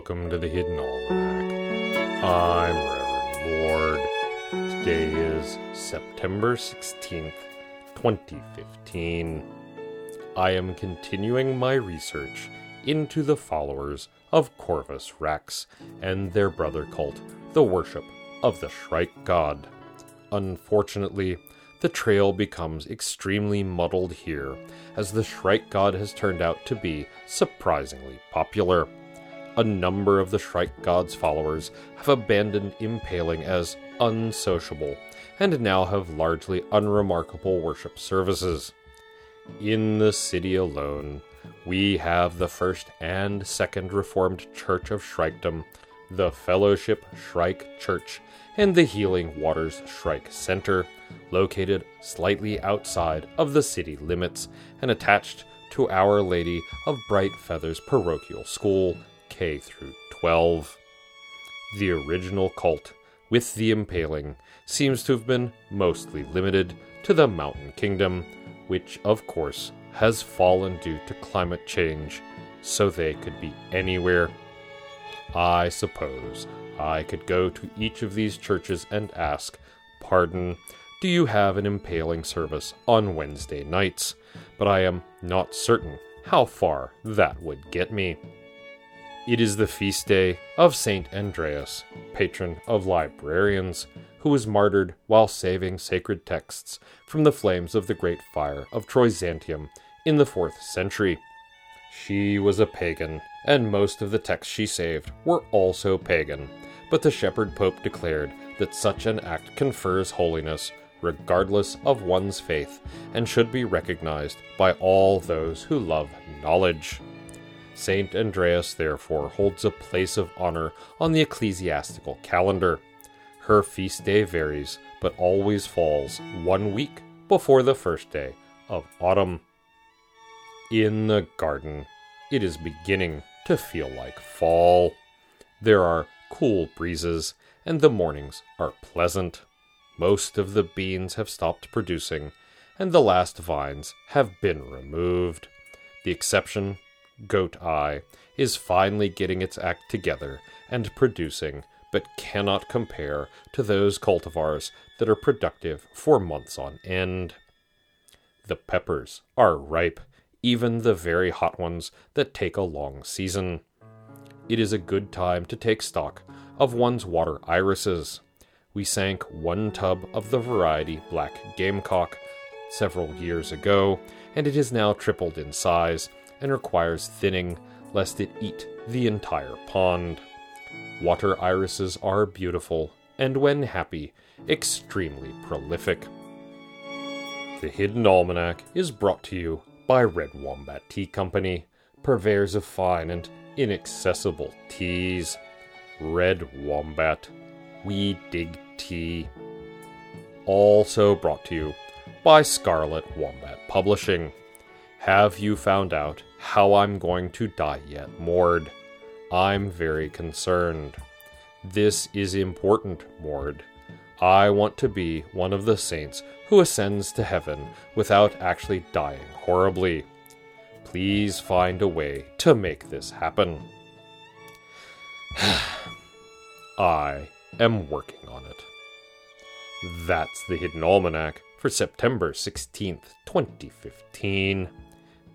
welcome to the Hidden Almanac. I'm Reverend Ward. Today is September 16th, 2015. I am continuing my research into the followers of Corvus-Wrax and their brother cult, the worship of the Shrike God. Unfortunately, the trail becomes extremely muddled here, as the Shrike God has turned out to be surprisingly popular. A number of the Shrike God's followers have abandoned impaling as unsociable, and now have largely unremarkable worship services. In the city alone, we have the first and second Reformed Church of Shrikedom, the Fellowship Shrike Church, and the Healing Waters Shrike Center, located slightly outside of the city limits and attached to Our Lady of Bright Feathers Parochial School, K through 12. The original cult, with the impaling, seems to have been mostly limited to the Mountain Kingdom, which, of course, has fallen due to climate change, so they could be anywhere. I suppose I could go to each of these churches and ask, Pardon, do you have an impaling service on Wednesday nights? But I am not certain how far that would get me. It is the feast day of Saint Andreas, patron of librarians, who was martyred while saving sacred texts from the flames of the great fire of Troizantium in the 4th century. She was a pagan, and most of the texts she saved were also pagan, but the shepherd pope declared that such an act confers holiness regardless of one's faith and should be recognized by all those who love knowledge. Saint Andreas therefore holds a place of honor on the ecclesiastical calendar. Her feast day varies, but always falls one week before the first day of autumn. In the garden, it is beginning to feel like fall. There are cool breezes, and the mornings are pleasant. Most of the beans have stopped producing, and the last vines have been removed. The exception, Goat Eye, is finally getting its act together and producing, but cannot compare to those cultivars that are productive for months on end. The peppers are ripe, even the very hot ones that take a long season it is a good time to take stock of one's water irises. We sank one tub of the variety Black Gamecock several years ago, and it has now tripled in size and requires thinning lest it eat the entire pond. Water irises are beautiful and, when happy, extremely prolific. The Hidden Almanac is brought to you by Red Wombat Tea Company, purveyors of fine and inaccessible teas. Red Wombat. We dig tea. Also brought to you by Scarlet Wombat Publishing. Have you found out how I'm going to die yet, Mord? I'm very concerned. This is important, Mord. I want to be one of the saints who ascends to heaven without actually dying horribly. Please find a way to make this happen. I am working on it. That's the Hidden Almanac for September 16th, 2015.